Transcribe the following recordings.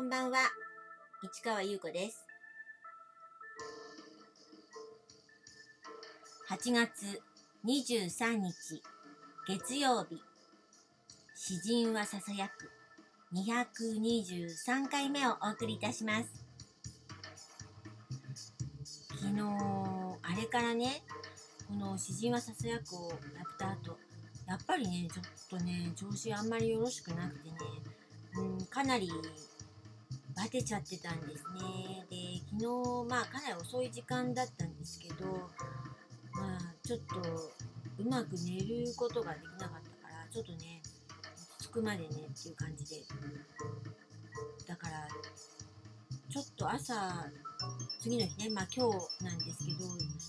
こんばんは。市川優子です。8月23日月曜日。詩人はささやく。223回目をお送りいたします。昨日あれからねこの詩人はささやくをやった後やっぱりねちょっとね調子あんまりよろしくなくてねうんかなりバテちゃってたんですね。で昨日まあかなり遅い時間だったんですけどまあちょっとうまく寝ることができなかったからちょっとね落ち着くまでねっていう感じで。だからちょっと朝次の日ねまあ今日なんです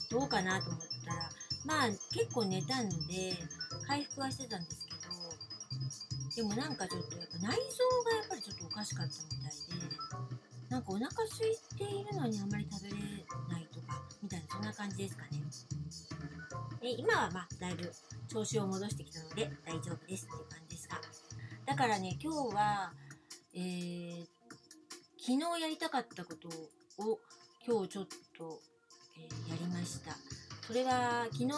けどどうかなと思ったらまあ結構寝たので回復はしてたんですでもなんかちょっとやっぱ内臓がやっぱりちょっとおかしかったみたいでなんかお腹空いているのにあまり食べれないとかみたいなそんな感じですかね。で今はまあだいぶ調子を戻してきたので大丈夫ですっていう感じですがだからね今日はえー、昨日やりたかったことを今日ちょっと、えーやりました。それは昨日ね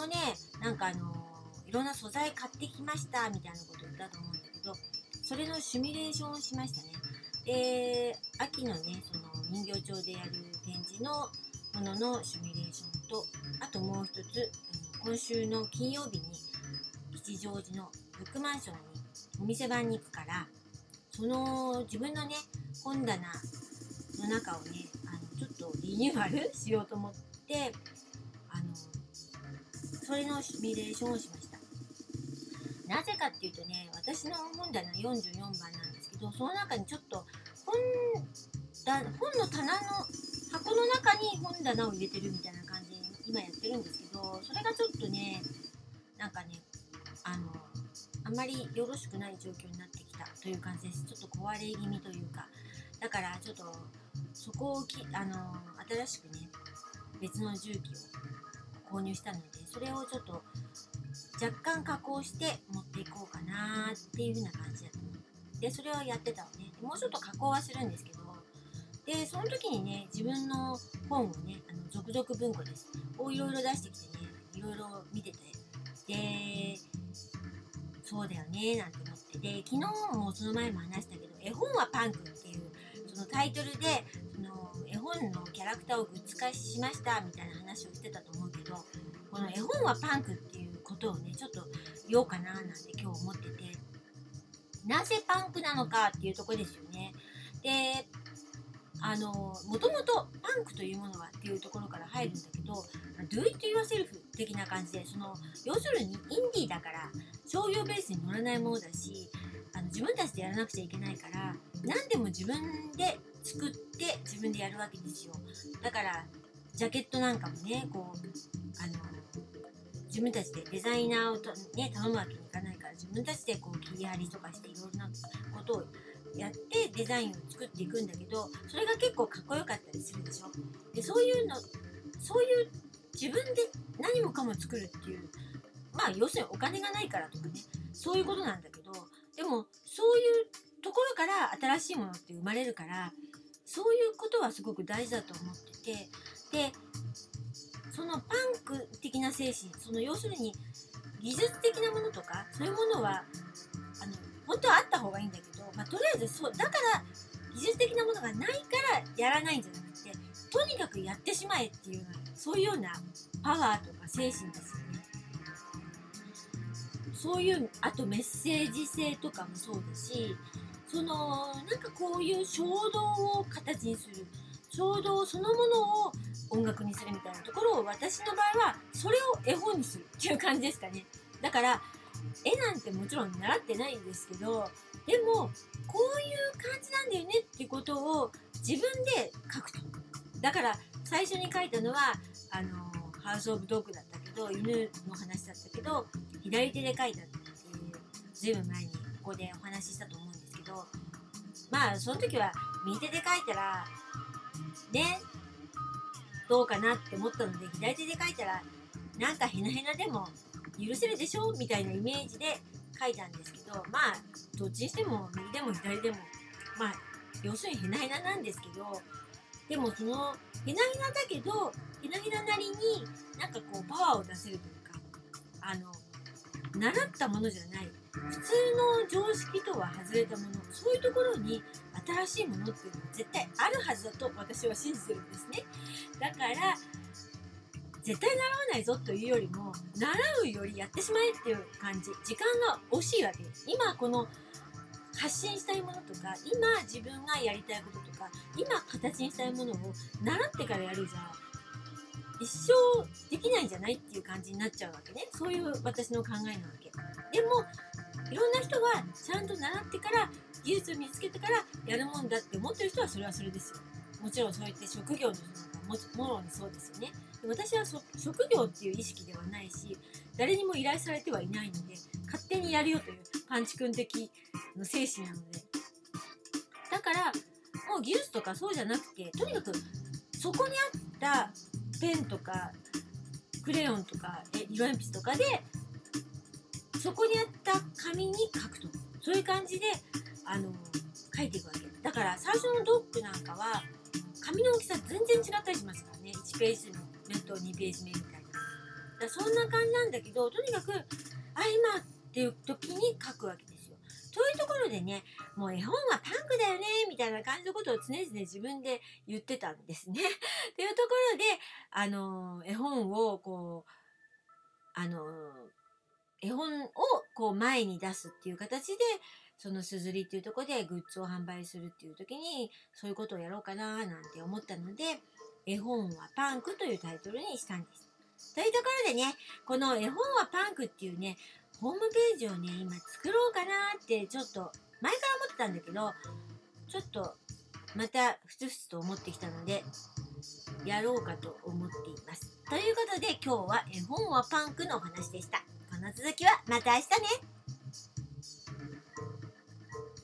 なんかあのいろんな素材買ってきましたみたいなこと言ったと思うんだけどそれのシミュレーションをしましたね。で秋のねその人形町でやる展示のもののシミュレーションとあともう一つ今週の金曜日に吉祥寺のブックマンションにお店番に行くからその自分のね本棚の中をねあのちょっとリニューアルしようと思ってあのそれのシミュレーションをしました。なぜかっていうとね私の本棚44番なんですけどその中にちょっと本だ本の棚の箱の中に本棚を入れてるみたいな感じで今やってるんですけどそれがちょっとねなんかねあのあんまりよろしくない状況になってきたという感じです。ちょっと壊れ気味というか。だからちょっとそこをきあの新しくね別の重機を購入したのでそれをちょっと若干加工して持っていこうかなっていう風な感じだったのでそれをやってたのね。もうちょっと加工はするんですけどでその時にね自分の本をねあの続々文庫です。をいろいろ出してきてねいろいろ見てて。でそうだよねなんて思って。で昨日もその前も話したけど絵本はパンクっていうそのタイトルでその絵本のキャラクターをグッズ化しましたみたいな話をしてたと思うけどこの絵本はパンクっていうことをねちょっと言おうかななんて今日思ってて。なぜパンクなのかっていうとこですよね。であのもともとパンクというものはっていうところから入るんだけど Do it yourself 的な感じでその要するにインディーだから商業ベースに乗らないものだしあの自分たちでやらなくちゃいけないから何でも自分で作って自分でやるわけですよ。だからジャケットなんかもねこうあの自分たちでデザイナーをと、ね、頼むわけにいかないから自分たちでこう切り張りとかしていろいろなことをやってデザインを作っていくんだけどそれが結構かっこよかったりするでしょ？でそういうのそういう自分で何もかも作るっていうまあ要するにお金がないからとかねそういうことなんだけどでもそういうところから新しいものって生まれるからそういうことはすごく大事だと思っててでそのパンク的な精神その要するに技術的なものとかそういうものはあの本当はあった方がいいんだけど、まあ、とりあえずそうだから技術的なものがないからやらないんじゃなくてとにかくやってしまえっていうそういうようなパワーとか精神ですよね。そういうあとメッセージ性とかもそうだしそのなんかこういう衝動を形にする衝動そのものを音楽にするみたいなところを私の場合はそれを絵本にするっていう感じですかね。だから絵なんてもちろん習ってないんですけどでもこういう感じなんだよねっていうことを自分で書くと。だから最初に書いたのはあのハウス・オブ・ドッグだったけど犬の話だったけど左手で書いたっていうずいぶん前にここでお話ししたと思うんですけどまあその時は右手で書いたらねどうかなって思ったので左手で書いたらなんかヘナヘナでも許せるでしょみたいなイメージで書いたんですけどまあどっちにしても右でも左でもまあ要するにヘナヘナなんですけどでもそのヘナヘナだけどヘナヘナなりになんかこうパワーを出せるというかあの習ったものじゃない普通の常識とは外れたものそういうところに新しいものっていうのは絶対あるはずだと私は信じてるんですね。だから絶対習わないぞというよりも習うよりやってしまえっていう感じ。時間が惜しいわけ。です今この発信したいものとか今自分がやりたいこととか今形にしたいものを習ってからやるじゃん。一生できないんじゃないっていう感じになっちゃうわけね。そういう私の考えなわけ。でもいろんな人はちゃんと習ってから技術を見つけてからやるもんだって思ってる人はそれはそれですよ。もちろんそうやって職業の人なんかももろにそうですよね。私は職業っていう意識ではないし誰にも依頼されてはいないので勝手にやるよというパンチ君的の精神なので。だからもう技術とかそうじゃなくてとにかくそこにあったペンとかクレヨンとか色鉛筆とかでそこにあった紙に書くと。そういう感じであの書いていくわけだから最初のドックなんかは紙の大きさ全然違ったりしますからね。1ページ目と2ページ目みたいな。だそんな感じなんだけどとにかくあ今っていう時に書くわけですよ。というところでねもう絵本はパンクだよねみたいな感じのことを常々自分で言ってたんですね。というところであの絵本をこうあの絵本をこう前に出すっていう形でそのすずりっていうとこでグッズを販売するっていう時にそういうことをやろうかななんて思ったので絵本はパンクというタイトルにしたんです。というところでねこの絵本はパンクっていうねホームページをね今作ろうかなってちょっと前から思ってたんだけどちょっとまたふつふつと思ってきたのでやろうかと思っています。ということで今日は絵本はパンクのお話でした。この続きはまた明日ね